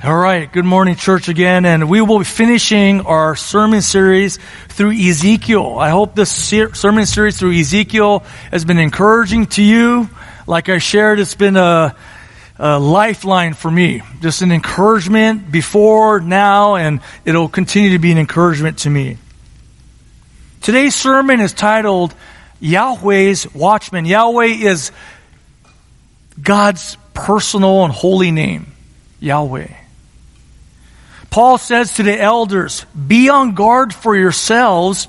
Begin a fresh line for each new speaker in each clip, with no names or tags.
All right, good morning, church, again, and we will be finishing our sermon series through Ezekiel. I hope this ser- sermon series through Ezekiel has been encouraging to you. Like I shared, it's been a, a lifeline for me, just an encouragement before, now, and it'll continue to be an encouragement to me. Today's sermon is titled Yahweh's Watchman. Yahweh is God's personal and holy name. Yahweh. Paul says to the elders, Be on guard for yourselves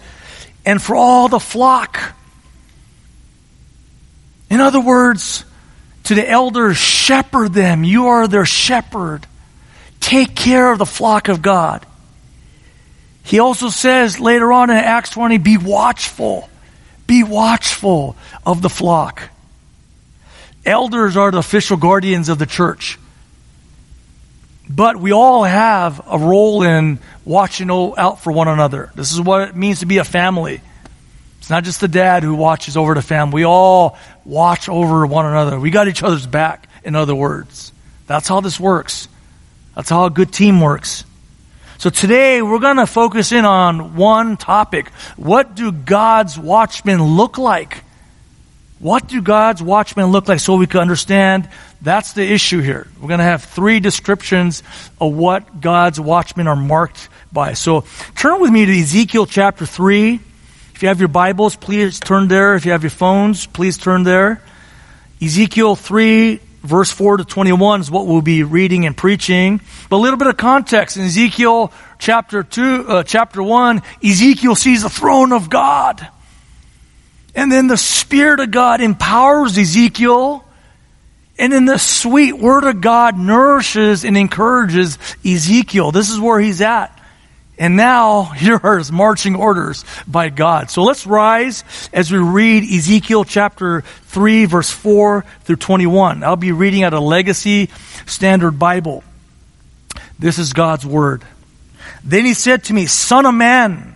and for all the flock. In other words, to the elders, shepherd them. You are their shepherd. Take care of the flock of God. He also says later on in Acts 20, be watchful. Be watchful of the flock. Elders are the official guardians of the church. But we all have a role in watching out for one another. This is what it means to be a family. It's not just the dad who watches over the family. We all watch over one another. We got each other's back, in other words. That's how this works. That's how a good team works. So today we're going to focus in on one topic. What do God's watchmen look like? What do God's watchmen look like so we can understand that's the issue here. We're going to have three descriptions of what God's watchmen are marked by. So turn with me to Ezekiel chapter 3. If you have your Bibles, please turn there. If you have your phones, please turn there. Ezekiel 3, verse 4 to 21 is what we'll be reading and preaching. But a little bit of context. In Ezekiel chapter 2, uh, chapter 1, Ezekiel sees the throne of God. And then the Spirit of God empowers Ezekiel and then the sweet word of God nourishes and encourages Ezekiel. This is where he's at. And now, here are his marching orders by God. So let's rise as we read Ezekiel chapter 3, verse 4 through 21. I'll be reading out a Legacy Standard Bible. This is God's word. Then he said to me, Son of man,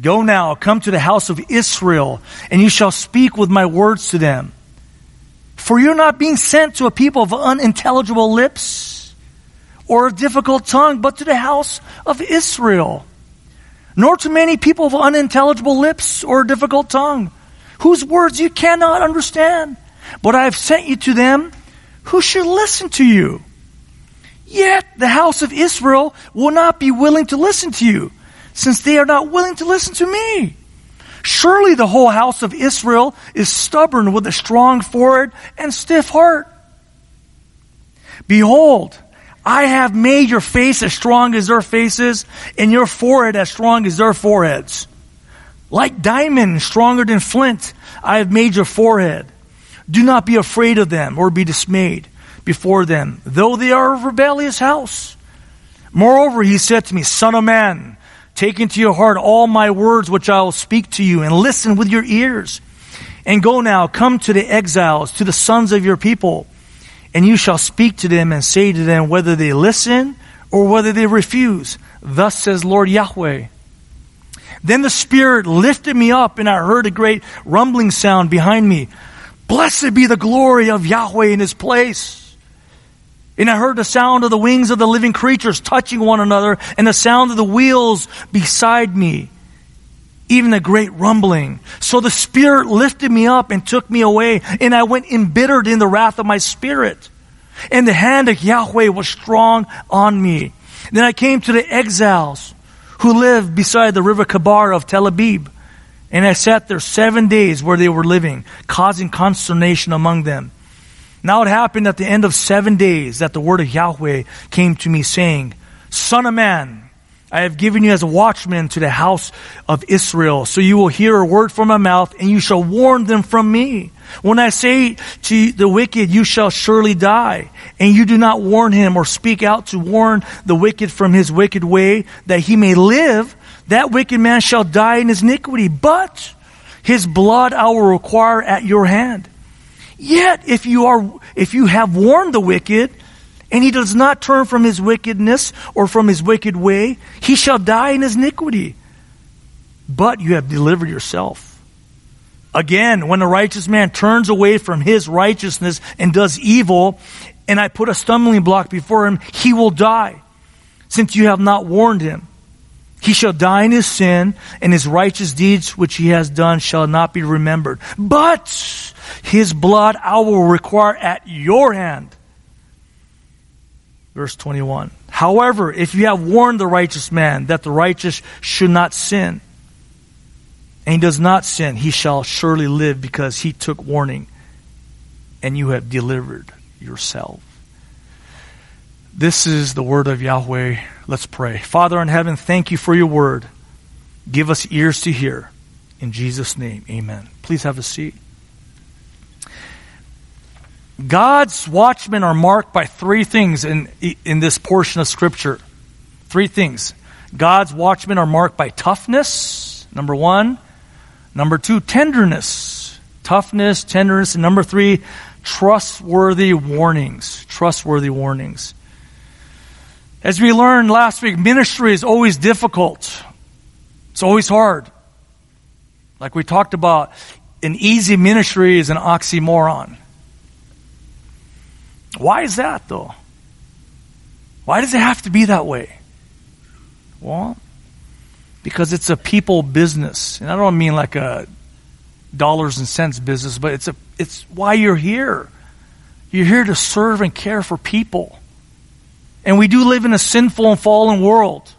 go now, come to the house of Israel, and you shall speak with my words to them. For you're not being sent to a people of unintelligible lips or a difficult tongue, but to the house of Israel. Nor to many people of unintelligible lips or a difficult tongue, whose words you cannot understand. But I have sent you to them who should listen to you. Yet the house of Israel will not be willing to listen to you, since they are not willing to listen to me. Surely the whole house of Israel is stubborn with a strong forehead and stiff heart. Behold, I have made your face as strong as their faces, and your forehead as strong as their foreheads. Like diamond, stronger than flint, I have made your forehead. Do not be afraid of them or be dismayed before them, though they are a rebellious house. Moreover, he said to me, Son of man, Take into your heart all my words which I will speak to you, and listen with your ears. And go now, come to the exiles, to the sons of your people, and you shall speak to them and say to them whether they listen or whether they refuse. Thus says Lord Yahweh. Then the Spirit lifted me up, and I heard a great rumbling sound behind me. Blessed be the glory of Yahweh in his place. And I heard the sound of the wings of the living creatures touching one another and the sound of the wheels beside me. Even a great rumbling. So the Spirit lifted me up and took me away, and I went embittered in the wrath of my spirit. And the hand of Yahweh was strong on me. Then I came to the exiles who lived beside the river Chebar of Tel Abib. And I sat there seven days where they were living, causing consternation among them. Now it happened at the end of seven days that the word of Yahweh came to me saying, Son of man, I have given you as a watchman to the house of Israel. So you will hear a word from my mouth and you shall warn them from me. When I say to the wicked, you shall surely die, and you do not warn him or speak out to warn the wicked from his wicked way that he may live, that wicked man shall die in his iniquity, but his blood I will require at your hand. Yet, if you are, if you have warned the wicked, and he does not turn from his wickedness or from his wicked way, he shall die in his iniquity. But you have delivered yourself. Again, when a righteous man turns away from his righteousness and does evil, and I put a stumbling block before him, he will die, since you have not warned him. He shall die in his sin, and his righteous deeds which he has done shall not be remembered. But his blood I will require at your hand. Verse 21. However, if you have warned the righteous man that the righteous should not sin, and he does not sin, he shall surely live because he took warning, and you have delivered yourself. This is the word of Yahweh. Let's pray. Father in heaven, thank you for your word. Give us ears to hear. In Jesus' name, amen. Please have a seat. God's watchmen are marked by three things in, in this portion of Scripture. Three things. God's watchmen are marked by toughness, number one. Number two, tenderness. Toughness, tenderness. And number three, trustworthy warnings. Trustworthy warnings. As we learned last week, ministry is always difficult. It's always hard. Like we talked about, an easy ministry is an oxymoron. Why is that, though? Why does it have to be that way? Well, because it's a people business. And I don't mean like a dollars and cents business, but it's a it's why you're here. You're here to serve and care for people. And we do live in a sinful and fallen world.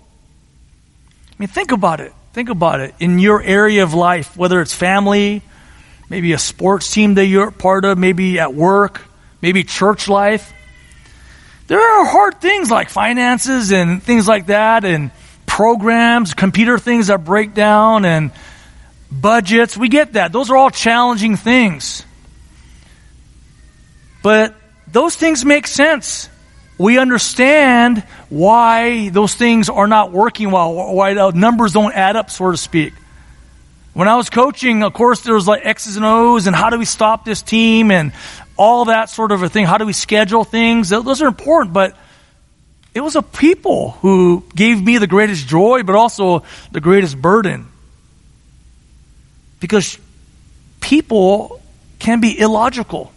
I mean, think about it. Think about it. In your area of life, whether it's family, maybe a sports team that you're part of, maybe at work, maybe church life. There are hard things like finances and things like that, and programs, computer things that break down, and budgets. We get that. Those are all challenging things. But those things make sense. We understand why those things are not working well, why the numbers don't add up, so to speak. When I was coaching, of course, there was like X's and O's and how do we stop this team and all that sort of a thing. How do we schedule things? Those are important, but it was a people who gave me the greatest joy, but also the greatest burden. Because people can be illogical.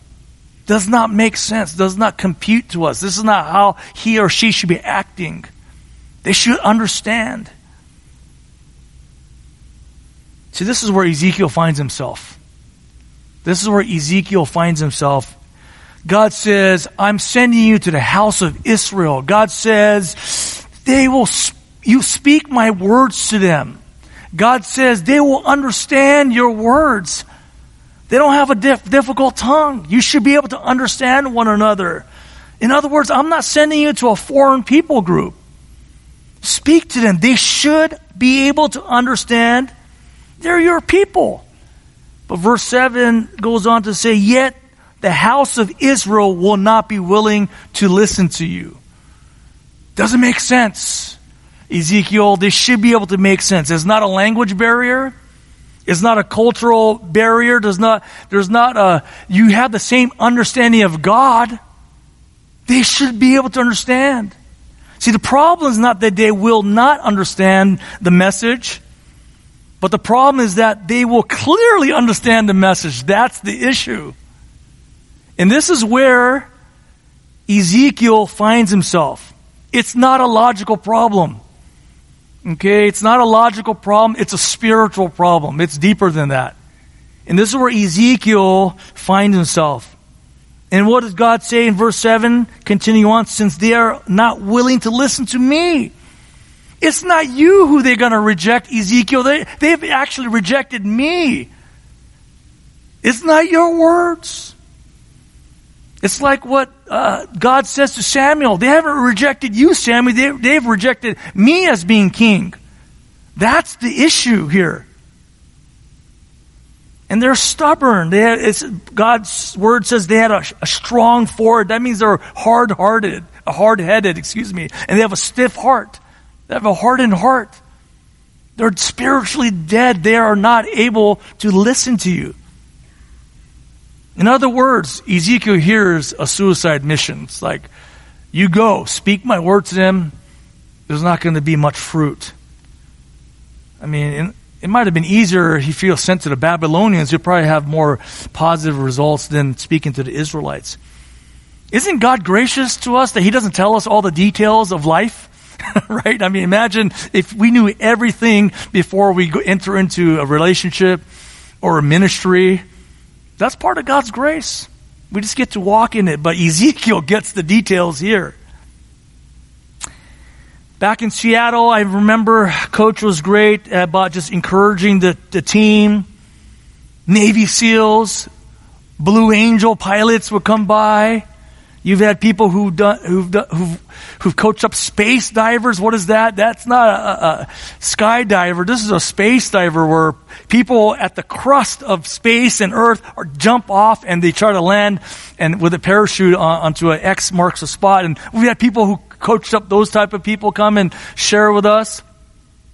Does not make sense, does not compute to us. This is not how he or she should be acting. They should understand. See, this is where Ezekiel finds himself. This is where Ezekiel finds himself. God says, I'm sending you to the house of Israel. God says, they will, you speak my words to them. God says, they will understand your words. They don't have a diff- difficult tongue. You should be able to understand one another. In other words, I'm not sending you to a foreign people group. Speak to them. They should be able to understand they're your people. But verse 7 goes on to say, Yet the house of Israel will not be willing to listen to you. Doesn't make sense. Ezekiel, this should be able to make sense. It's not a language barrier. It's not a cultural barrier. There's not, there's not a, you have the same understanding of God. They should be able to understand. See, the problem is not that they will not understand the message. But the problem is that they will clearly understand the message. That's the issue. And this is where Ezekiel finds himself. It's not a logical problem. Okay, it's not a logical problem, it's a spiritual problem. It's deeper than that. And this is where Ezekiel finds himself. And what does God say in verse 7? Continue on, since they are not willing to listen to me. It's not you who they're going to reject, Ezekiel. They, they've actually rejected me. It's not your words. It's like what uh, God says to Samuel. They haven't rejected you, Samuel. They, they've rejected me as being king. That's the issue here. And they're stubborn. They had, God's word says they had a, a strong forehead. That means they're hard-hearted, hard-headed, excuse me, and they have a stiff heart. They have a hardened heart. They're spiritually dead. They are not able to listen to you. In other words, Ezekiel hears a suicide mission. It's like, you go, speak my word to them. There's not going to be much fruit. I mean, it might have been easier if he feels sent to the Babylonians. You'll probably have more positive results than speaking to the Israelites. Isn't God gracious to us that He doesn't tell us all the details of life? right? I mean, imagine if we knew everything before we enter into a relationship or a ministry. That's part of God's grace. We just get to walk in it. But Ezekiel gets the details here. Back in Seattle, I remember coach was great about just encouraging the, the team. Navy SEALs, Blue Angel pilots would come by. You've had people who've done, who've, done, who've, who've coached up space divers. What is that? That's not a, a skydiver. This is a space diver where people at the crust of space and Earth are, jump off and they try to land and with a parachute on, onto an X marks a spot. And we've had people who coached up those type of people come and share with us.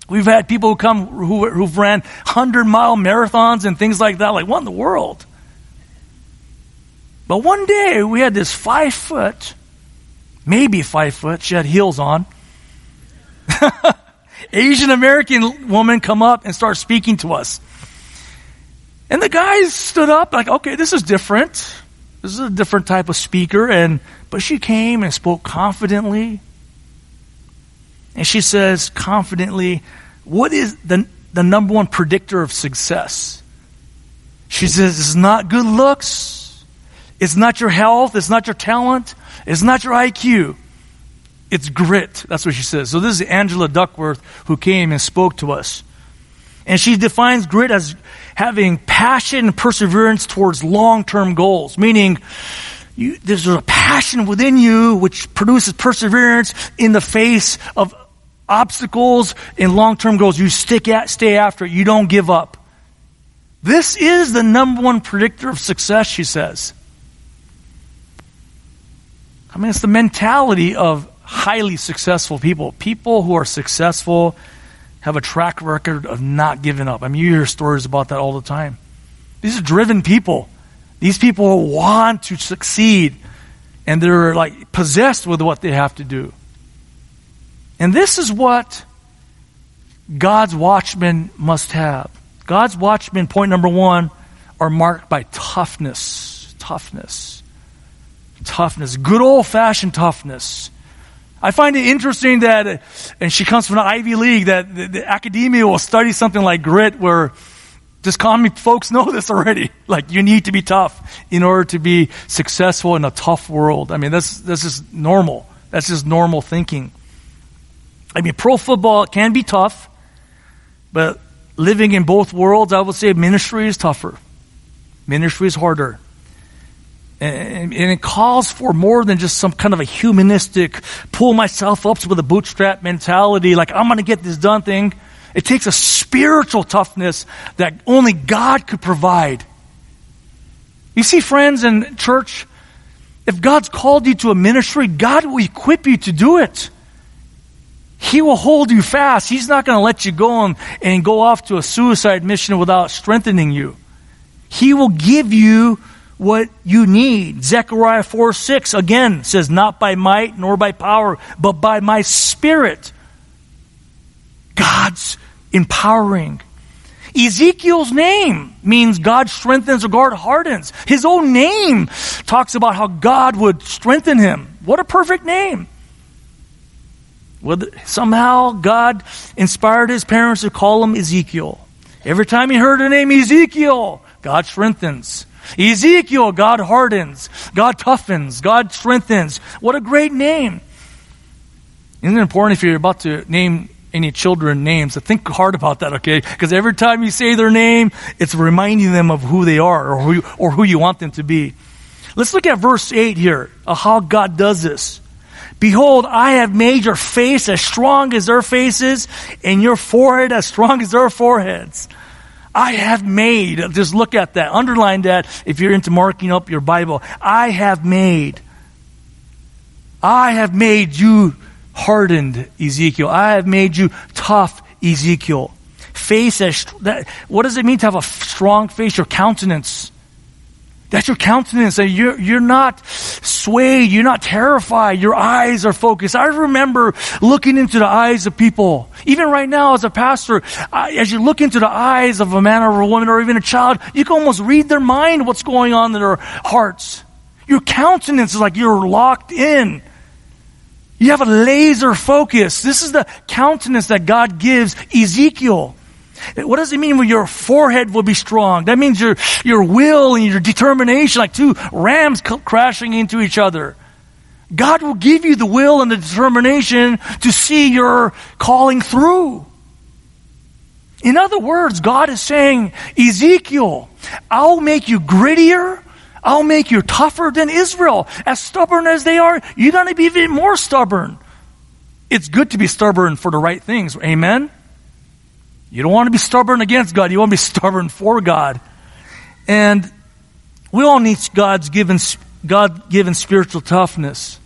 We've had people who come who, who've ran hundred mile marathons and things like that. Like what in the world? But one day we had this five foot, maybe five foot, she had heels on. Asian American woman come up and start speaking to us. And the guys stood up like, okay, this is different. This is a different type of speaker. And, but she came and spoke confidently. And she says confidently, what is the, the number one predictor of success? She says, it's not good looks. It's not your health. It's not your talent. It's not your IQ. It's grit. That's what she says. So this is Angela Duckworth who came and spoke to us. And she defines grit as having passion and perseverance towards long-term goals, meaning you, there's a passion within you which produces perseverance in the face of obstacles and long-term goals. You stick at, stay after it. You don't give up. This is the number one predictor of success, she says. I mean, it's the mentality of highly successful people. People who are successful have a track record of not giving up. I mean, you hear stories about that all the time. These are driven people. These people want to succeed and they're like possessed with what they have to do. And this is what God's watchmen must have. God's watchmen, point number one, are marked by toughness. Toughness toughness, good old fashioned toughness. I find it interesting that, and she comes from the Ivy League, that the, the academia will study something like grit where just common folks know this already. Like you need to be tough in order to be successful in a tough world. I mean, that's, that's just normal. That's just normal thinking. I mean, pro football can be tough, but living in both worlds, I would say ministry is tougher. Ministry is harder. And, it calls for more than just some kind of a humanistic, pull myself up with a bootstrap mentality, like I'm going to get this done thing. It takes a spiritual toughness that only God could provide. You see, friends in church, if God's called you to a ministry, God will equip you to do it. He will hold you fast. He's not going to let you go and, and go off to a suicide mission without strengthening you. He will give you what you need. Zechariah 4 6 again says, Not by might nor by power, but by my spirit. God's empowering. Ezekiel's name means God strengthens or God hardens. His own name talks about how God would strengthen him. What a perfect name. Well, somehow God inspired his parents to call him Ezekiel. Every time he heard the name Ezekiel, God strengthens. Ezekiel, God hardens, God toughens, God strengthens. What a great name. Isn't it important if you're about to name any children names to think hard about that, okay? Because every time you say their name, it's reminding them of who they are or who, or who you want them to be. Let's look at verse 8 here, of how God does this. Behold, I have made your face as strong as their faces, and your forehead as strong as their foreheads. I have made, just look at that, underline that if you're into marking up your Bible. I have made. I have made you hardened, Ezekiel. I have made you tough, Ezekiel. Face as, that, what does it mean to have a strong face? Your countenance. That's your countenance. You're, you're not swayed. You're not terrified. Your eyes are focused. I remember looking into the eyes of people. Even right now as a pastor, I, as you look into the eyes of a man or a woman or even a child, you can almost read their mind, what's going on in their hearts. Your countenance is like you're locked in. You have a laser focus. This is the countenance that God gives Ezekiel. What does it mean when your forehead will be strong? That means your, your will and your determination, like two rams crashing into each other. God will give you the will and the determination to see your calling through. In other words, God is saying, Ezekiel, I'll make you grittier. I'll make you tougher than Israel. As stubborn as they are, you're going to be even more stubborn. It's good to be stubborn for the right things. Amen? You don't want to be stubborn against God. You want to be stubborn for God. And we all need God's given, God given spiritual toughness.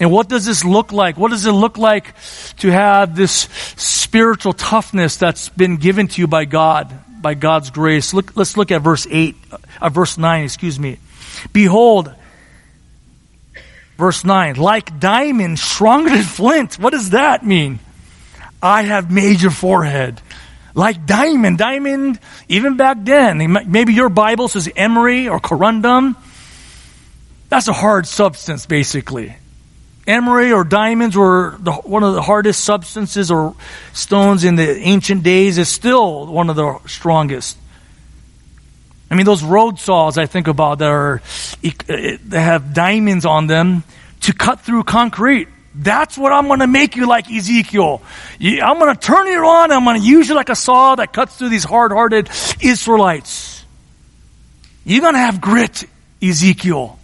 And what does this look like? What does it look like to have this spiritual toughness that's been given to you by God, by God's grace? Look, let's look at verse 8, uh, verse 9, excuse me. Behold, verse 9, like diamond stronger than flint. What does that mean? I have made your forehead like diamond. Diamond, even back then, maybe your Bible says emery or corundum. That's a hard substance, basically. Emery or diamonds were the, one of the hardest substances or stones in the ancient days. Is still one of the strongest. I mean, those road saws I think about that are eh, that have diamonds on them to cut through concrete. That's what I'm going to make you like Ezekiel. I'm going to turn you on. I'm going to use you like a saw that cuts through these hard-hearted Israelites. You're going to have grit, Ezekiel.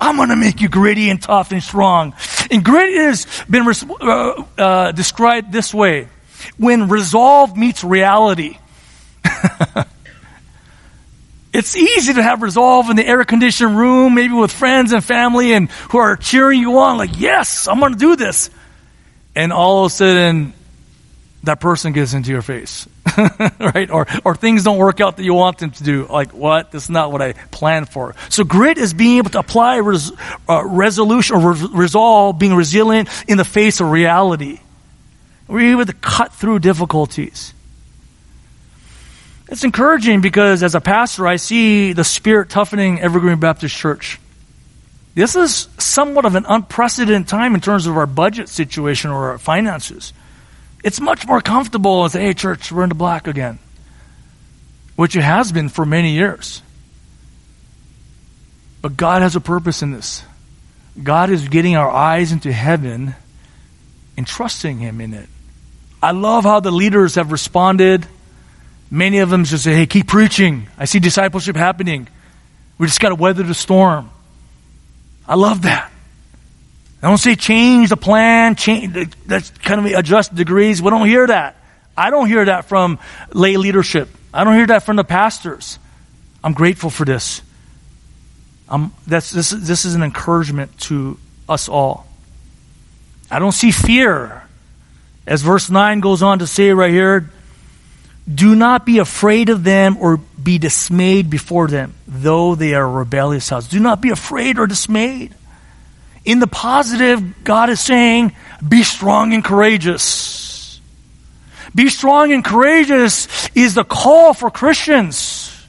I'm going to make you gritty and tough and strong. And grit has been uh, uh, described this way when resolve meets reality. it's easy to have resolve in the air conditioned room, maybe with friends and family, and who are cheering you on, like, yes, I'm going to do this. And all of a sudden, that person gets into your face, right? Or, or things don't work out that you want them to do. Like, what? This is not what I planned for. So grit is being able to apply res, uh, resolution or re- resolve, being resilient in the face of reality. We're able to cut through difficulties. It's encouraging because as a pastor, I see the Spirit toughening Evergreen Baptist Church. This is somewhat of an unprecedented time in terms of our budget situation or our finances. It's much more comfortable to say, hey, church, we're in the black again, which it has been for many years. But God has a purpose in this. God is getting our eyes into heaven and trusting Him in it. I love how the leaders have responded. Many of them just say, hey, keep preaching. I see discipleship happening. We just got to weather the storm. I love that. I don't say change the plan, change, that's kind of adjust degrees. We don't hear that. I don't hear that from lay leadership. I don't hear that from the pastors. I'm grateful for this. I'm, that's, this, this is an encouragement to us all. I don't see fear. As verse 9 goes on to say right here, do not be afraid of them or be dismayed before them, though they are rebellious house. Do not be afraid or dismayed. In the positive, God is saying, be strong and courageous. Be strong and courageous is the call for Christians,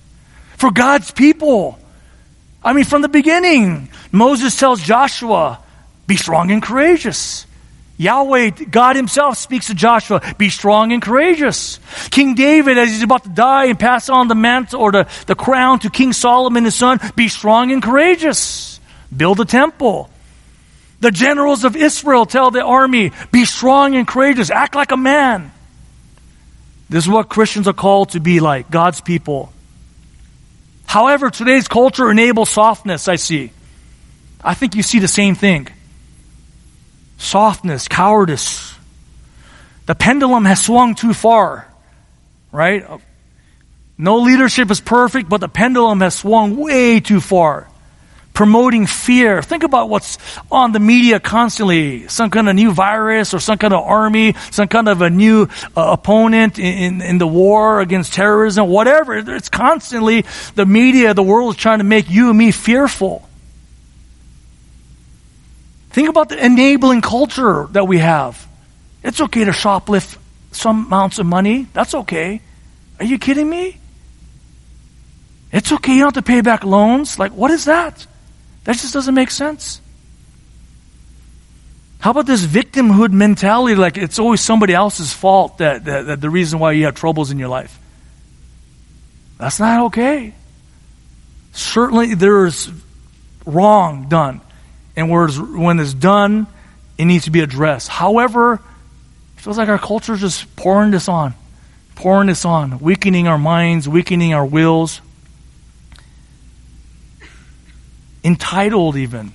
for God's people. I mean, from the beginning, Moses tells Joshua, be strong and courageous. Yahweh, God Himself speaks to Joshua, be strong and courageous. King David, as he's about to die and pass on the mantle or the, the crown to King Solomon, his son, be strong and courageous. Build a temple. The generals of Israel tell the army, be strong and courageous, act like a man. This is what Christians are called to be like, God's people. However, today's culture enables softness, I see. I think you see the same thing. Softness, cowardice. The pendulum has swung too far, right? No leadership is perfect, but the pendulum has swung way too far promoting fear. Think about what's on the media constantly. Some kind of new virus or some kind of army, some kind of a new uh, opponent in, in, in, the war against terrorism, whatever. It's constantly the media, the world is trying to make you and me fearful. Think about the enabling culture that we have. It's okay to shoplift some amounts of money. That's okay. Are you kidding me? It's okay. You don't have to pay back loans. Like, what is that? That just doesn't make sense. How about this victimhood mentality? Like it's always somebody else's fault that, that, that the reason why you have troubles in your life. That's not okay. Certainly there's wrong done. And when it's done, it needs to be addressed. However, it feels like our culture is just pouring this on, pouring this on, weakening our minds, weakening our wills. Entitled, even.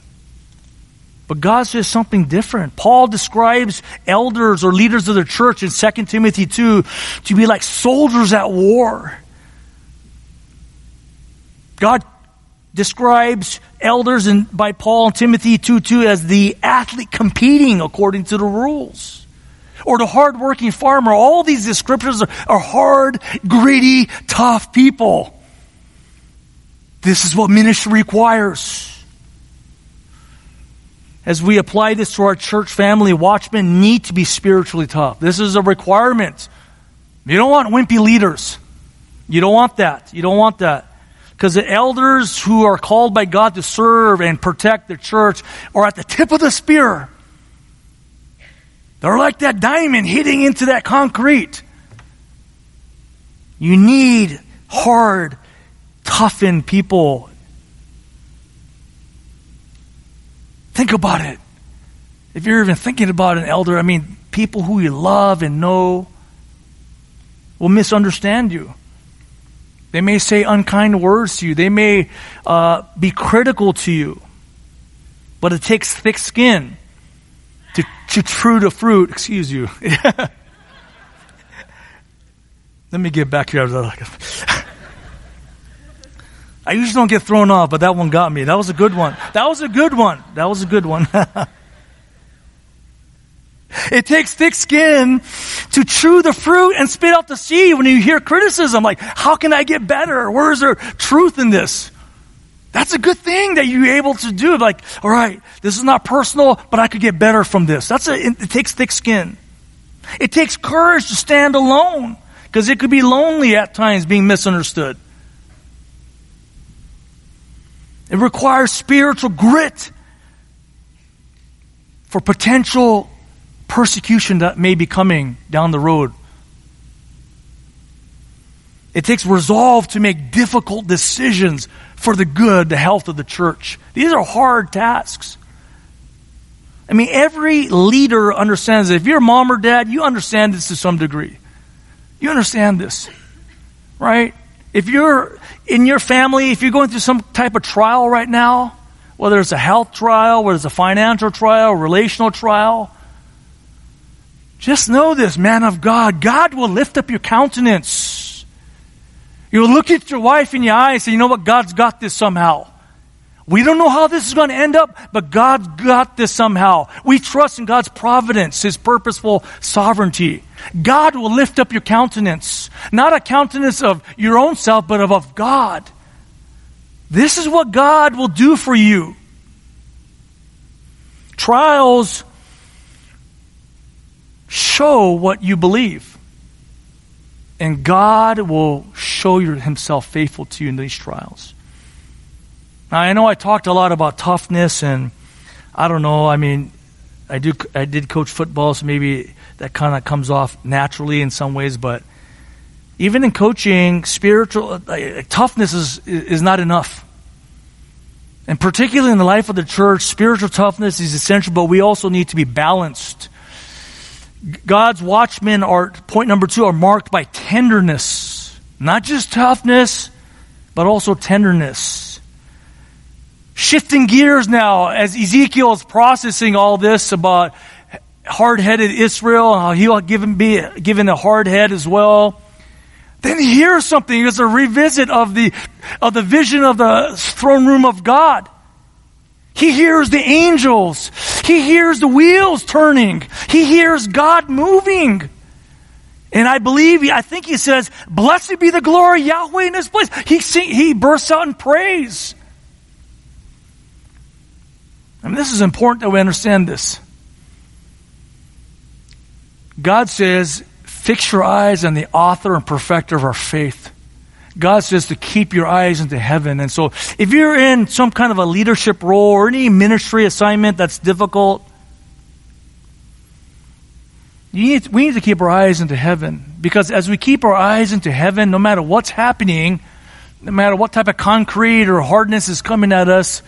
But God says something different. Paul describes elders or leaders of the church in 2 Timothy 2 to be like soldiers at war. God describes elders in, by Paul and Timothy 2 2 as the athlete competing according to the rules. Or the hardworking farmer. All these descriptions are, are hard, gritty, tough people. This is what ministry requires. As we apply this to our church family, watchmen need to be spiritually tough. This is a requirement. You don't want wimpy leaders. You don't want that. You don't want that. Because the elders who are called by God to serve and protect the church are at the tip of the spear. They're like that diamond hitting into that concrete. You need hard, toughened people. Think about it. If you're even thinking about an elder, I mean, people who you love and know will misunderstand you. They may say unkind words to you. They may uh, be critical to you. But it takes thick skin to, to true the fruit. Excuse you. Let me get back here. I usually don't get thrown off, but that one got me. That was a good one. That was a good one. That was a good one. It takes thick skin to chew the fruit and spit out the seed when you hear criticism. Like, how can I get better? Where is there truth in this? That's a good thing that you're able to do. Like, all right, this is not personal, but I could get better from this. That's a, it takes thick skin. It takes courage to stand alone because it could be lonely at times being misunderstood. It requires spiritual grit for potential persecution that may be coming down the road. It takes resolve to make difficult decisions for the good, the health of the church. These are hard tasks. I mean, every leader understands that. If you're mom or dad, you understand this to some degree. You understand this, right? If you're in your family, if you're going through some type of trial right now, whether it's a health trial, whether it's a financial trial, relational trial, just know this, man of God. God will lift up your countenance. You'll look at your wife in your eyes and you know what? God's got this somehow. We don't know how this is going to end up, but God's got this somehow. We trust in God's providence, His purposeful sovereignty. God will lift up your countenance. Not a countenance of your own self, but of, of God. This is what God will do for you. Trials show what you believe. And God will show Himself faithful to you in these trials. Now, I know I talked a lot about toughness, and I don't know. I mean, I do. I did coach football, so maybe that kind of comes off naturally in some ways. But even in coaching, spiritual uh, toughness is is not enough. And particularly in the life of the church, spiritual toughness is essential, but we also need to be balanced God's watchmen are, point number two, are marked by tenderness. Not just toughness, but also tenderness. Shifting gears now as Ezekiel is processing all this about hard headed Israel and how he'll give be given a hard head as well. Then he hears something. It's a revisit of the, of the vision of the throne room of God. He hears the angels. He hears the wheels turning. He hears God moving. And I believe, I think he says, blessed be the glory Yahweh in this place. He, sing, he bursts out in praise. I mean, this is important that we understand this. God says, fix your eyes on the author and perfecter of our faith. God says to keep your eyes into heaven. And so if you're in some kind of a leadership role or any ministry assignment that's difficult, need, we need to keep our eyes into heaven. Because as we keep our eyes into heaven, no matter what's happening, no matter what type of concrete or hardness is coming at us,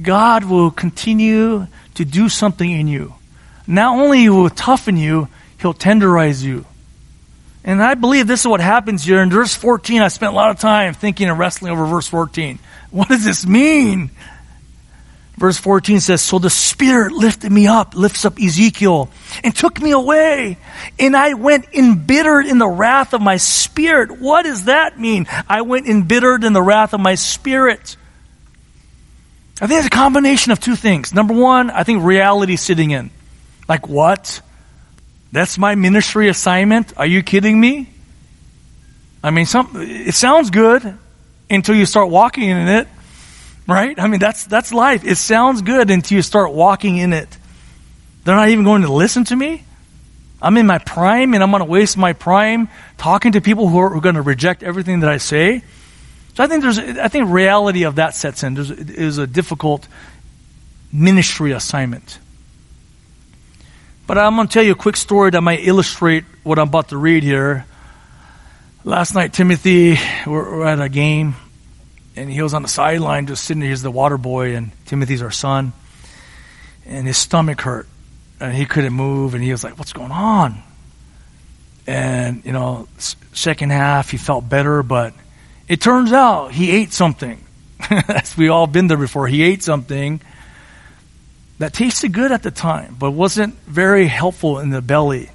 God will continue to do something in you. Not only will toughen you, He'll tenderize you. And I believe this is what happens here. In verse 14, I spent a lot of time thinking and wrestling over verse 14. What does this mean? Verse 14 says, So the Spirit lifted me up, lifts up Ezekiel, and took me away. And I went embittered in the wrath of my spirit. What does that mean? I went embittered in the wrath of my spirit. I think it's a combination of two things. Number one, I think reality sitting in. Like, what? That's my ministry assignment? Are you kidding me? I mean, some, it sounds good until you start walking in it, right? I mean, that's, that's life. It sounds good until you start walking in it. They're not even going to listen to me? I'm in my prime and I'm going to waste my prime talking to people who are, who are going to reject everything that I say. So I think there's, I think reality of that sets in. There's, is a difficult ministry assignment. But I'm going to tell you a quick story that might illustrate what I'm about to read here. Last night, Timothy, we're, we're at a game, and he was on the sideline just sitting there. He's the water boy, and Timothy's our son. And his stomach hurt, and he couldn't move, and he was like, What's going on? And, you know, second half, he felt better, but it turns out he ate something. As we all been there before. He ate something that tasted good at the time, but wasn't very helpful in the belly.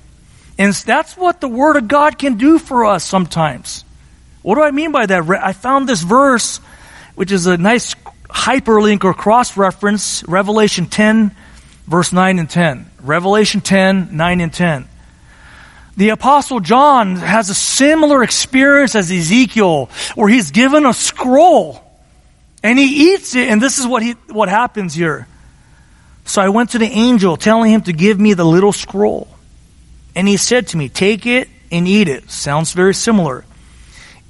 And that's what the Word of God can do for us sometimes. What do I mean by that? I found this verse, which is a nice hyperlink or cross reference, Revelation 10, verse 9 and 10. Revelation 10, 9 and 10. The apostle John has a similar experience as Ezekiel, where he's given a scroll and he eats it, and this is what he, what happens here. So I went to the angel, telling him to give me the little scroll. And he said to me, Take it and eat it. Sounds very similar.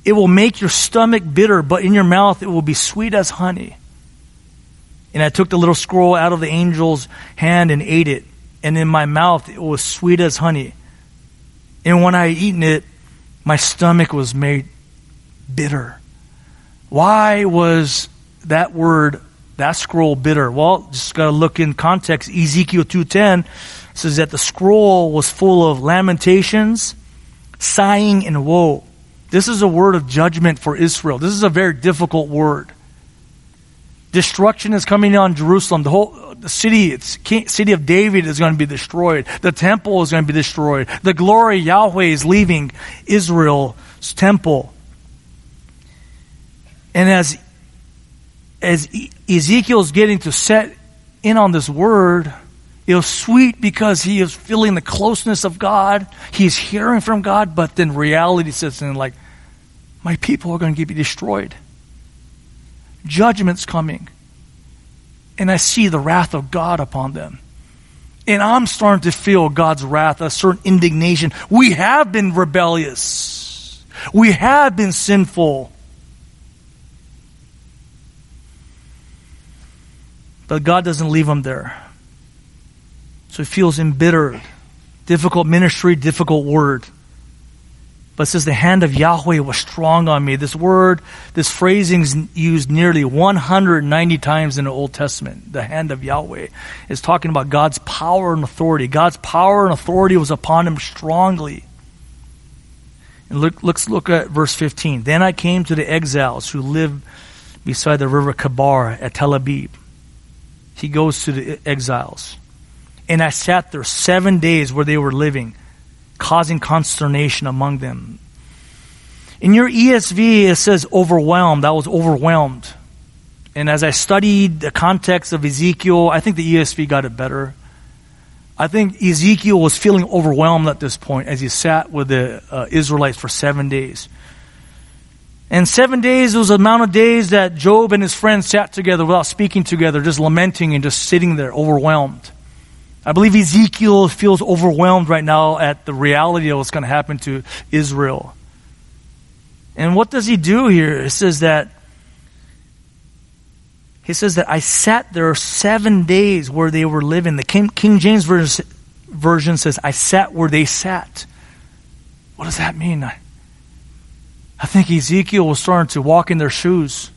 It will make your stomach bitter, but in your mouth it will be sweet as honey. And I took the little scroll out of the angel's hand and ate it. And in my mouth it was sweet as honey. And when I had eaten it, my stomach was made bitter. Why was that word that scroll bitter? Well, just got to look in context. Ezekiel 2:10 says that the scroll was full of lamentations, sighing and woe. This is a word of judgment for Israel. This is a very difficult word. Destruction is coming on Jerusalem. The whole the city, it's city of David is going to be destroyed. The temple is going to be destroyed. The glory Yahweh is leaving Israel's temple. And as as Ezekiel's getting to set in on this word, it was sweet because he is feeling the closeness of God. He's hearing from God, but then reality sets in like, my people are going to be destroyed. Judgment's coming. And I see the wrath of God upon them. And I'm starting to feel God's wrath, a certain indignation. We have been rebellious. We have been sinful. But God doesn't leave him there. So he feels embittered. Difficult ministry, difficult word. But says the hand of Yahweh was strong on me. This word, this phrasing is used nearly 190 times in the Old Testament. The hand of Yahweh is talking about God's power and authority. God's power and authority was upon him strongly. And look, let's look at verse 15. Then I came to the exiles who lived beside the river Chebar at Tel Aviv he goes to the exiles. And I sat there seven days where they were living, causing consternation among them. In your ESV, it says overwhelmed. I was overwhelmed. And as I studied the context of Ezekiel, I think the ESV got it better. I think Ezekiel was feeling overwhelmed at this point as he sat with the uh, Israelites for seven days. And seven days was the amount of days that Job and his friends sat together without speaking together, just lamenting and just sitting there overwhelmed. I believe Ezekiel feels overwhelmed right now at the reality of what's going to happen to Israel. And what does he do here? It says that he says that I sat there seven days where they were living. The King, King James version, says, I sat where they sat. What does that mean? I, I think Ezekiel was starting to walk in their shoes.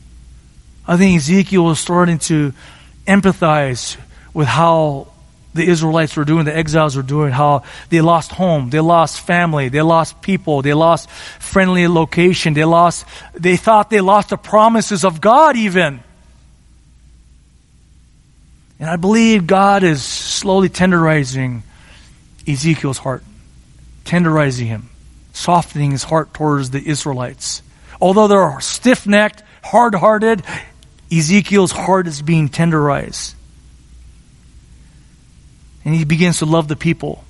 I think Ezekiel was starting to empathize with how the Israelites were doing, the exiles were doing, how they lost home, they lost family, they lost people, they lost friendly location, they lost, they thought they lost the promises of God even. And I believe God is slowly tenderizing Ezekiel's heart, tenderizing him, softening his heart towards the Israelites. Although they're stiff necked, hard hearted, Ezekiel's heart is being tenderized. And he begins to love the people.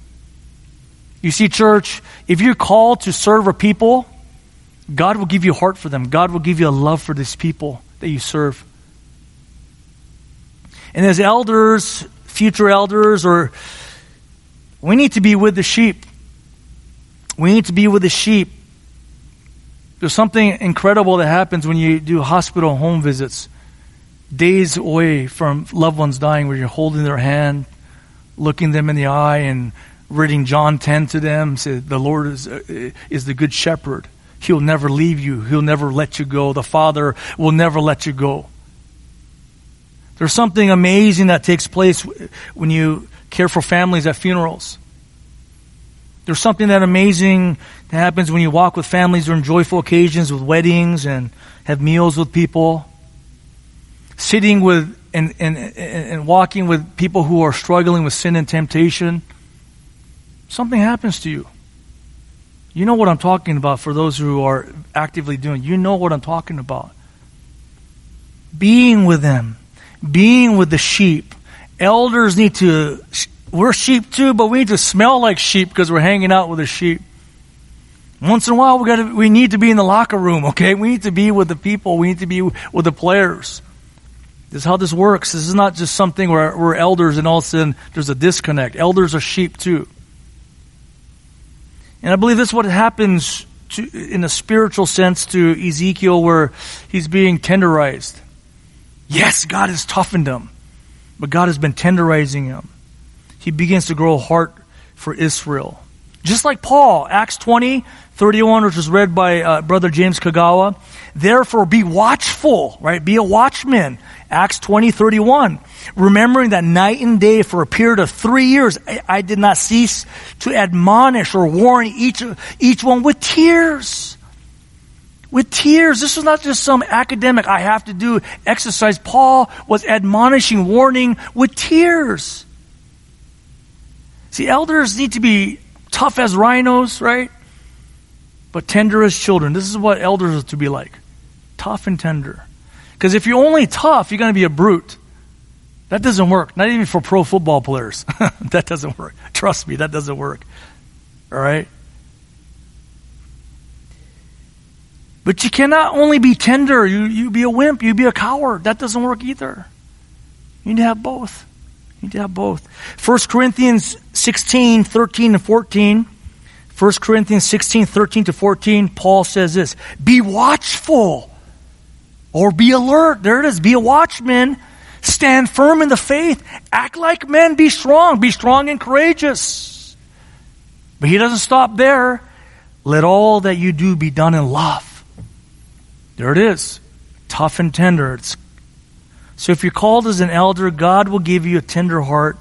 You see, church, if you're called to serve a people, God will give you a heart for them. God will give you a love for these people that you serve. And as elders, future elders, or we need to be with the sheep. We need to be with the sheep. There's something incredible that happens when you do hospital home visits. Days away from loved ones dying, where you're holding their hand, looking them in the eye, and reading John 10 to them. Say, the Lord is, uh, is the good shepherd. He'll never leave you. He'll never let you go. The Father will never let you go. There's something amazing that takes place when you care for families at funerals. There's something that amazing that happens when you walk with families during joyful occasions, with weddings, and have meals with people. Sitting with and, and, and walking with people who are struggling with sin and temptation. Something happens to you. You know what I'm talking about for those who are actively doing. You know what I'm talking about. Being with them being with the sheep. Elders need to, we're sheep too, but we need to smell like sheep because we're hanging out with the sheep. Once in a while, we got we need to be in the locker room, okay? We need to be with the people. We need to be with the players. This is how this works. This is not just something where we're elders and all of a sudden there's a disconnect. Elders are sheep too. And I believe this is what happens to, in a spiritual sense to Ezekiel where he's being tenderized. Yes, God has toughened him, but God has been tenderizing him. He begins to grow a heart for Israel. Just like Paul, Acts 20, 31, which was read by uh, Brother James Kagawa. Therefore, be watchful, right? Be a watchman. Acts 20, 31. Remembering that night and day for a period of three years, I, I did not cease to admonish or warn each, each one with tears with tears. This was not just some academic, I have to do exercise. Paul was admonishing, warning with tears. See, elders need to be tough as rhinos, right? But tender as children. This is what elders are to be like tough and tender. Because if you're only tough, you're going to be a brute. That doesn't work. Not even for pro football players. that doesn't work. Trust me, that doesn't work. All right? But you cannot only be tender, you, you be a wimp, you be a coward. That doesn't work either. You need to have both. You have both. 1 Corinthians 16, 13 to 14. 1 Corinthians 16, 13 to 14, Paul says this Be watchful or be alert. There it is. Be a watchman. Stand firm in the faith. Act like men. Be strong. Be strong and courageous. But he doesn't stop there. Let all that you do be done in love. There it is. Tough and tender. It's, so if you're called as an elder, God will give you a tender heart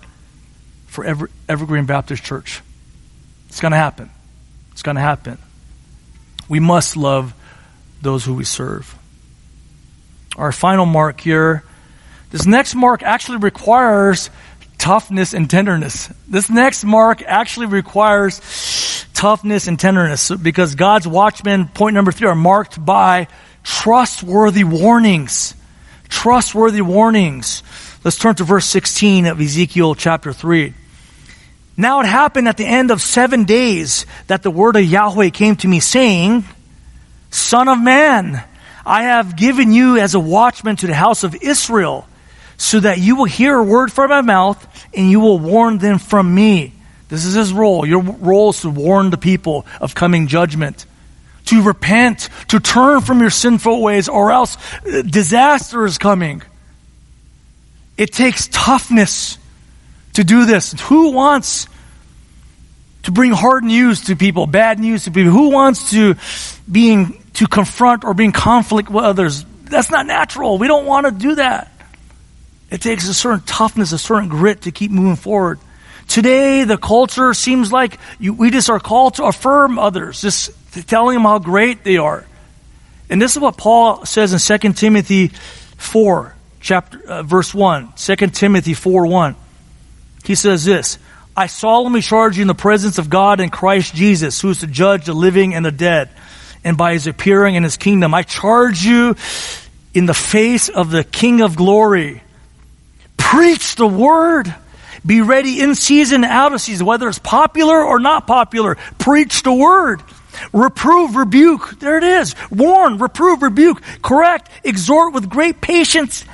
for Ever, Evergreen Baptist Church. It's going to happen. It's going to happen. We must love those who we serve. Our final mark here. This next mark actually requires toughness and tenderness. This next mark actually requires toughness and tenderness because God's watchmen, point number three, are marked by trustworthy warnings. Trustworthy warnings. Let's turn to verse 16 of Ezekiel chapter 3. Now it happened at the end of seven days that the word of Yahweh came to me saying, Son of man, I have given you as a watchman to the house of Israel, so that you will hear a word from my mouth and you will warn them from me. This is his role. Your role is to warn the people of coming judgment to repent, to turn from your sinful ways, or else uh, disaster is coming. It takes toughness to do this. Who wants to bring hard news to people, bad news to people? Who wants to being to confront or be in conflict with others? That's not natural. We don't want to do that. It takes a certain toughness, a certain grit to keep moving forward. Today, the culture seems like you, we just are called to affirm others, just telling them how great they are. And this is what Paul says in 2 Timothy 4, chapter, uh, verse 1. 2 Timothy 4 1. He says this I solemnly charge you in the presence of God and Christ Jesus, who is to judge the living and the dead, and by his appearing in his kingdom. I charge you in the face of the King of glory. Preach the word. Be ready in season, and out of season, whether it's popular or not popular. Preach the word. Reprove, rebuke. There it is. Warn, reprove, rebuke, correct, exhort with great patience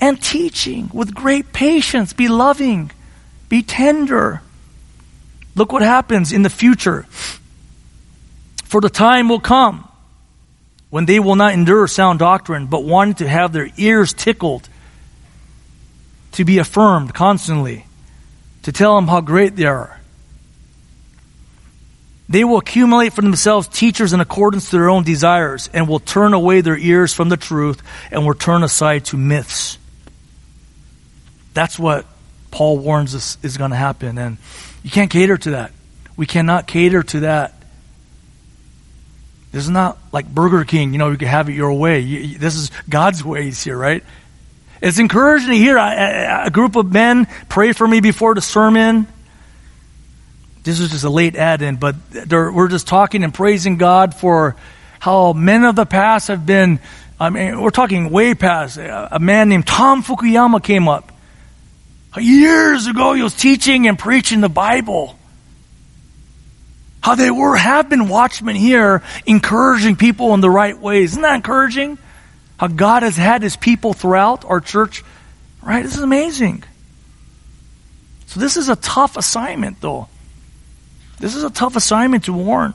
and teaching with great patience. Be loving, be tender. Look what happens in the future. For the time will come when they will not endure sound doctrine, but want to have their ears tickled, to be affirmed constantly, to tell them how great they are. They will accumulate for themselves teachers in accordance to their own desires and will turn away their ears from the truth and will turn aside to myths. That's what Paul warns us is going to happen. And you can't cater to that. We cannot cater to that. This is not like Burger King, you know, you can have it your way. You, this is God's ways here, right? It's encouraging to hear a, a, group of men pray for me before the sermon. This is just a late add in, but we're just talking and praising God for how men of the past have been. I mean, we're talking way past. A man named Tom Fukuyama came up. Years ago, he was teaching and preaching the Bible. How they were, have been watchmen here, encouraging people in the right ways. Isn't that encouraging? How God has had his people throughout our church. Right? This is amazing. So this is a tough assignment, though. This is a tough assignment to warn.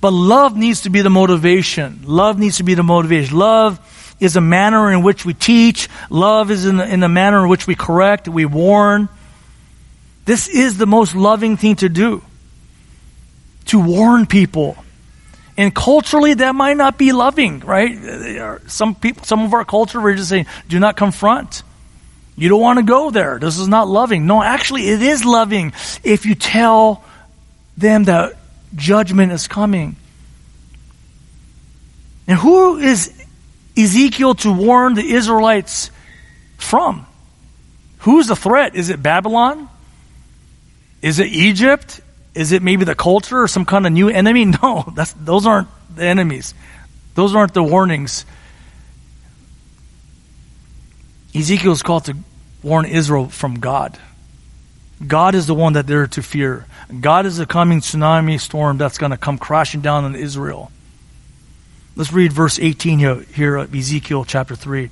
But love needs to be the motivation. Love needs to be the motivation. Love is a manner in which we teach. Love is in the, in the manner in which we correct, we warn. This is the most loving thing to do. To warn people. And culturally, that might not be loving, right? Some people, some of our culture, we're just saying, do not confront. You don't want to go there. This is not loving. No, actually, it is loving if you tell them that judgment is coming. And who is Ezekiel to warn the Israelites from? Who's the threat? Is it Babylon? Is it Egypt? Is it maybe the culture or some kind of new enemy? No, that's, those aren't the enemies. Those aren't the warnings. Ezekiel is called to warn Israel from God. God is the one that they're to fear. God is the coming tsunami storm that's going to come crashing down on Israel. Let's read verse 18 here, here of Ezekiel chapter 3.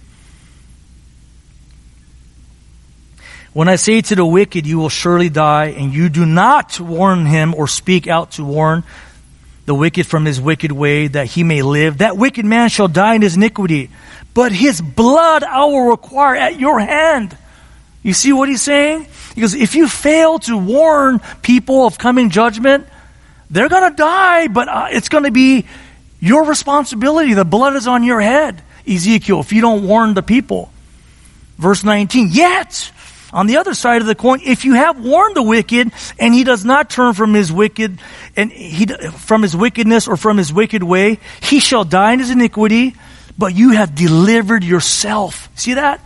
When I say to the wicked, you will surely die, and you do not warn him or speak out to warn the wicked from his wicked way that he may live, that wicked man shall die in his iniquity, but his blood I will require at your hand. You see what he's saying? Because if you fail to warn people of coming judgment, they're going to die, but uh, it's going to be your responsibility. The blood is on your head, Ezekiel, if you don't warn the people. Verse 19, yet, on the other side of the coin, if you have warned the wicked and he does not turn from his wicked and he from his wickedness or from his wicked way, he shall die in his iniquity, but you have delivered yourself. See that?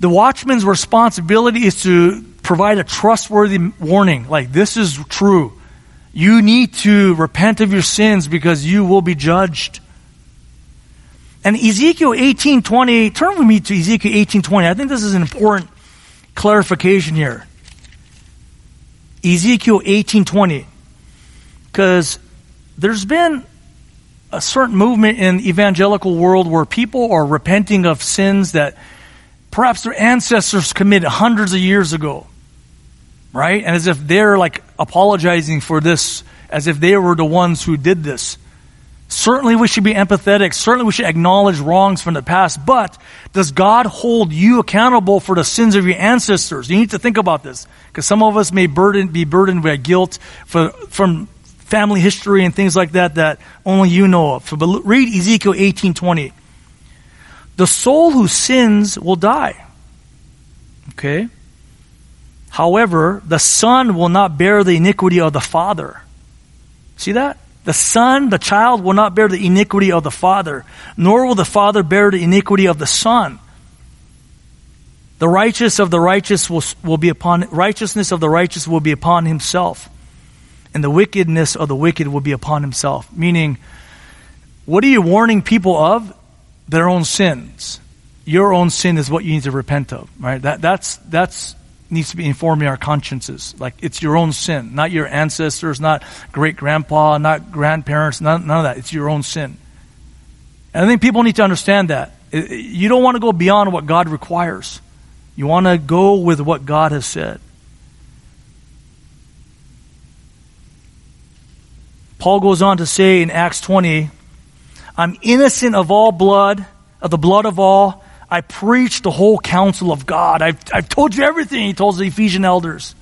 The watchman's responsibility is to provide a trustworthy warning, like this is true. You need to repent of your sins because you will be judged. And Ezekiel 18:20, turn with me to Ezekiel 18:20. I think this is an important clarification here. Ezekiel 18:20. Cuz there's been a certain movement in the evangelical world where people are repenting of sins that perhaps their ancestors committed hundreds of years ago right? And as if they're like apologizing for this as if they were the ones who did this. Certainly we should be empathetic. Certainly we should acknowledge wrongs from the past. But does God hold you accountable for the sins of your ancestors? You need to think about this. Because some of us may burden, be burdened with guilt for, from family history and things like that that only you know of. But read Ezekiel 18:20. The soul who sins will die. Okay? However, the son will not bear the iniquity of the father. See that? The son, the child, will not bear the iniquity of the father, nor will the father bear the iniquity of the son. The righteous of the righteous will, will be upon righteousness of the righteous will be upon himself, and the wickedness of the wicked will be upon himself. Meaning, what are you warning people of? Their own sins. Your own sin is what you need to repent of. Right? That that's that's needs to be informing our consciences. Like it's your own sin, not your ancestors, not great grandpa, not grandparents, none, none of that. It's your own sin. And I think people need to understand that. You don't want to go beyond what God requires. You want to go with what God has said. Paul goes on to say in Acts 20, I'm innocent of all blood, of the blood of all I preach the whole counsel of God. I've, I've told you everything, he told the Ephesian elders.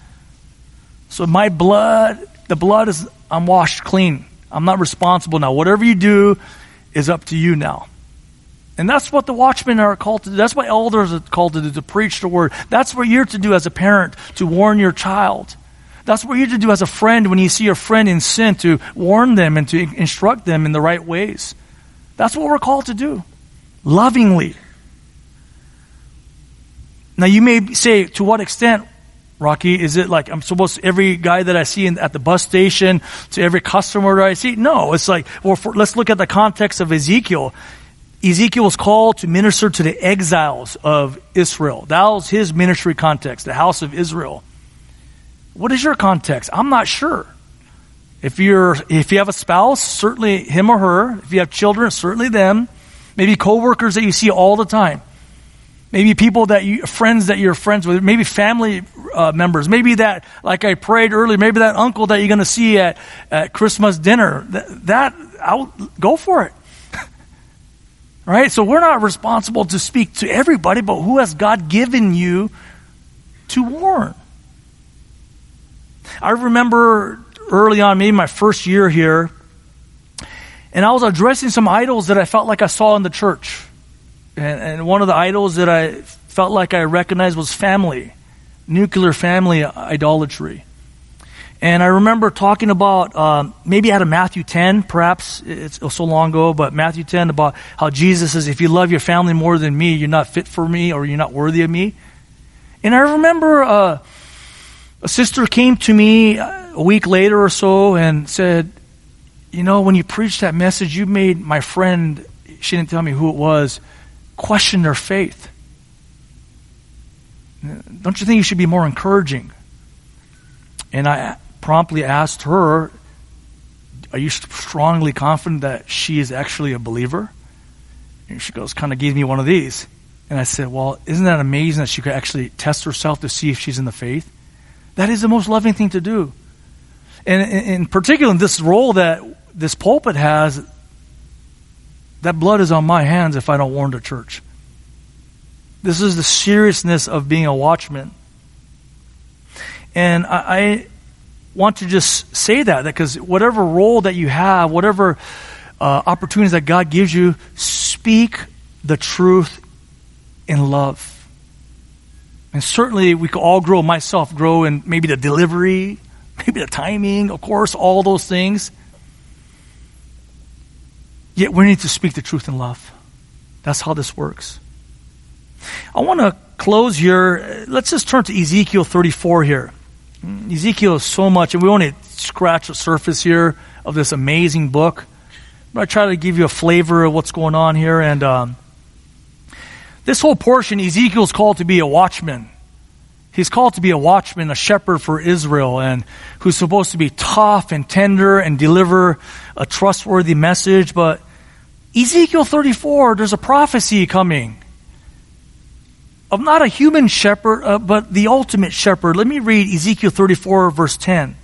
So my blood, the blood is, I'm washed clean. I'm not responsible now. Whatever you do is up to you now. And that's what the watchmen are called to do. That's what elders are called to do, to preach the word. That's what you're to do as a parent, to warn your child. That's what you're to do as a friend when you see your friend in sin, to warn them and to instruct them in the right ways. That's what we're called to do. Lovingly. Now you may say, to what extent, Rocky, is it like I'm supposed to, every guy that I see in, at the bus station, to every customer that I see? No, it's like, well, for, let's look at the context of Ezekiel. Ezekiel was called to minister to the exiles of Israel. That was his ministry context, the house of Israel. What is your context? I'm not sure. If you're, if you have a spouse, certainly him or her. If you have children, certainly them. Maybe coworkers that you see all the time. Maybe people that you, friends that you're friends with, maybe family uh, members, maybe that, like I prayed earlier, maybe that uncle that you're going to see at, at Christmas dinner. That, that I'll go for it. right? So we're not responsible to speak to everybody, but who has God given you to warn? I remember early on, maybe my first year here, and I was addressing some idols that I felt like I saw in the church. And, and one of the idols that I felt like I recognized was family, nuclear family idolatry. And I remember talking about um, maybe out of Matthew 10, perhaps it's so long ago, but Matthew 10 about how Jesus says, If you love your family more than me, you're not fit for me or you're not worthy of me. And I remember uh, a sister came to me a week later or so and said, You know, when you preached that message, you made my friend, she didn't tell me who it was, question their faith. Don't you think you should be more encouraging? And I promptly asked her, Are you strongly confident that she is actually a believer? And she goes, kind of gave me one of these. And I said, Well, isn't that amazing that she could actually test herself to see if she's in the faith? That is the most loving thing to do. And in particular, this role that this pulpit has, that blood is on my hands if I don't warn the church. This is the seriousness of being a watchman. And I, I want to just say that because whatever role that you have, whatever uh, opportunities that God gives you, speak the truth in love. And certainly we could all grow, myself grow in maybe the delivery, maybe the timing, of course, all those things. Yet we need to speak the truth in love. That's how this works. I want to close here. Let's just turn to Ezekiel 34 here. Ezekiel is so much, and we only scratch the surface here of this amazing book. But I try to give you a flavor of what's going on here. And um, this whole portion, Ezekiel's called to be a watchman. He's called to be a watchman, a shepherd for Israel, and who's supposed to be tough and tender and deliver a trustworthy message. But Ezekiel 34, there's a prophecy coming of not a human shepherd, uh, but the ultimate shepherd. Let me read Ezekiel 34, verse 10.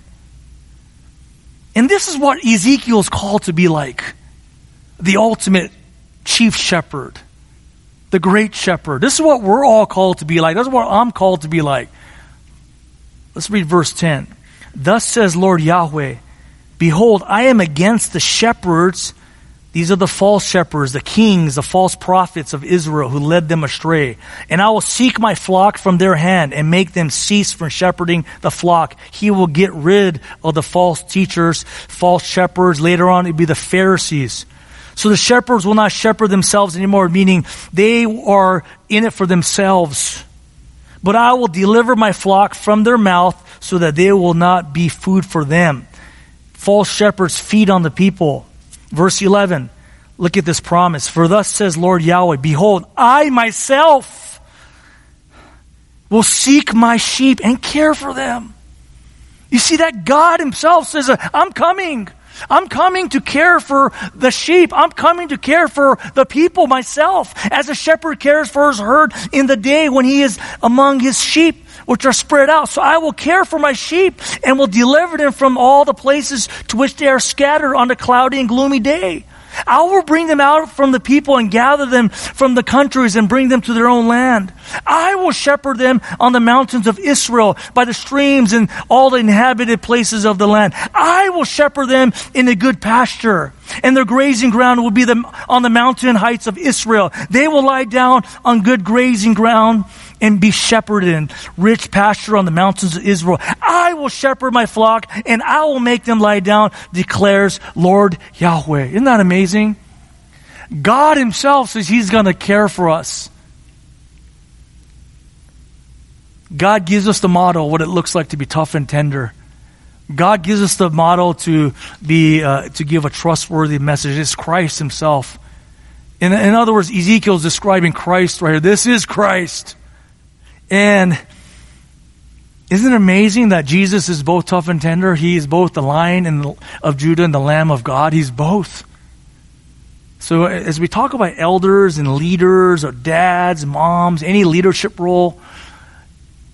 And this is what Ezekiel is called to be like the ultimate chief shepherd, the great shepherd. This is what we're all called to be like. This is what I'm called to be like. Let's read verse 10. Thus says Lord Yahweh, Behold, I am against the shepherds these are the false shepherds, the kings, the false prophets of Israel who led them astray. And I will seek my flock from their hand and make them cease from shepherding the flock. He will get rid of the false teachers, false shepherds. Later on, it'll be the Pharisees. So the shepherds will not shepherd themselves anymore, meaning they are in it for themselves. But I will deliver my flock from their mouth so that they will not be food for them. False shepherds feed on the people. Verse 11, look at this promise. For thus says Lord Yahweh, Behold, I myself will seek my sheep and care for them. You see that God himself says, I'm coming. I'm coming to care for the sheep. I'm coming to care for the people myself, as a shepherd cares for his herd in the day when he is among his sheep which are spread out. So I will care for my sheep and will deliver them from all the places to which they are scattered on a cloudy and gloomy day. I will bring them out from the people and gather them from the countries and bring them to their own land. I will shepherd them on the mountains of Israel, by the streams and all the inhabited places of the land. I will shepherd them in a good pasture, and their grazing ground will be the, on the mountain heights of Israel. They will lie down on good grazing ground and be shepherded in rich pasture on the mountains of Israel. I will shepherd my flock and I will make them lie down, declares Lord Yahweh. Isn't that amazing? God Himself says He's going to care for us. God gives us the model what it looks like to be tough and tender. God gives us the model to be uh, to give a trustworthy message. It's Christ Himself. In, in other words, Ezekiel is describing Christ right here. This is Christ. And isn't it amazing that Jesus is both tough and tender? He is both the lion and of Judah and the lamb of God. He's both. So as we talk about elders and leaders or dads, moms, any leadership role,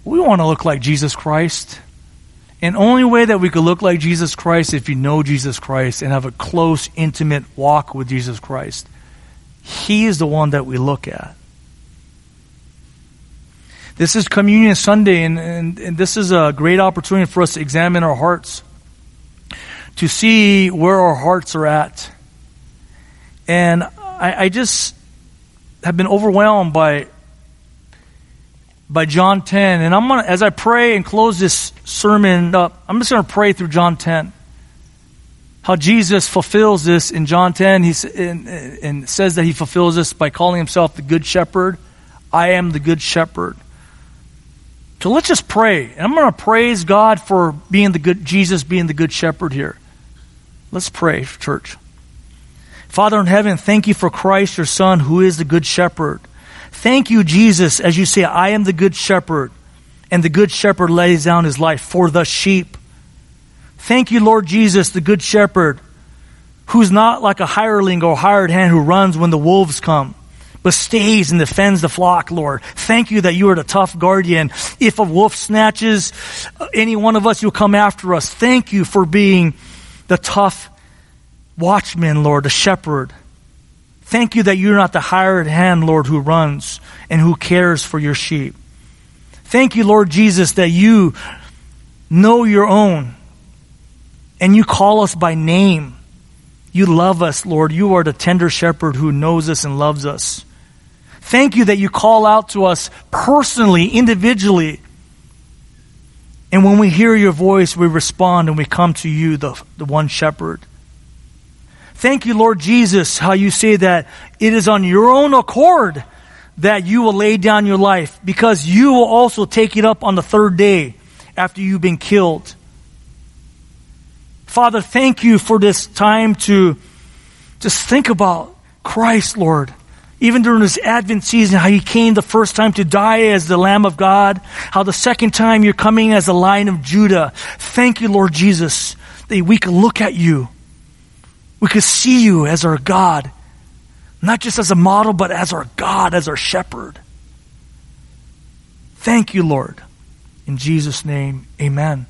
we want to look like Jesus Christ. And only way that we could look like Jesus Christ if you know Jesus Christ and have a close, intimate walk with Jesus Christ. He is the one that we look at. This is Communion Sunday, and, and, and this is a great opportunity for us to examine our hearts, to see where our hearts are at. And I, I just have been overwhelmed by by John 10. And I'm gonna, as I pray and close this sermon up, I'm just going to pray through John 10. How Jesus fulfills this in John 10. He and says that he fulfills this by calling himself the Good Shepherd. I am the Good Shepherd. So let's just pray. And I'm going to praise God for being the good, Jesus being the good shepherd here. Let's pray, church. Father in heaven, thank you for Christ, your Son, who is the good shepherd. Thank you, Jesus, as you say, I am the good shepherd, and the good shepherd lays down his life for the sheep. Thank you, Lord Jesus, the good shepherd, who's not like a hireling or hired hand who runs when the wolves come but stays and defends the flock, Lord. Thank you that you are the tough guardian. If a wolf snatches uh, any one of us, you'll come after us. Thank you for being the tough watchman, Lord, the shepherd. Thank you that you're not the hired hand, Lord, who runs and who cares for your sheep. Thank you, Lord Jesus, that you know your own and you call us by name. You love us, Lord. You are the tender shepherd who knows us and loves us. Thank you that you call out to us personally, individually. And when we hear your voice, we respond and we come to you, the, the one shepherd. Thank you, Lord Jesus, how you say that it is on your own accord that you will lay down your life because you will also take it up on the third day after you've been killed. Father, thank you for this time to just think about Christ, Lord even during this Advent season, how you came the first time to die as the Lamb of God, how the second time you're coming as the Lion of Judah. Thank you, Lord Jesus, that we could look at you. We could see you as our God, not just as a model, but as our God, as our shepherd. Thank you, Lord. In Jesus' name, amen.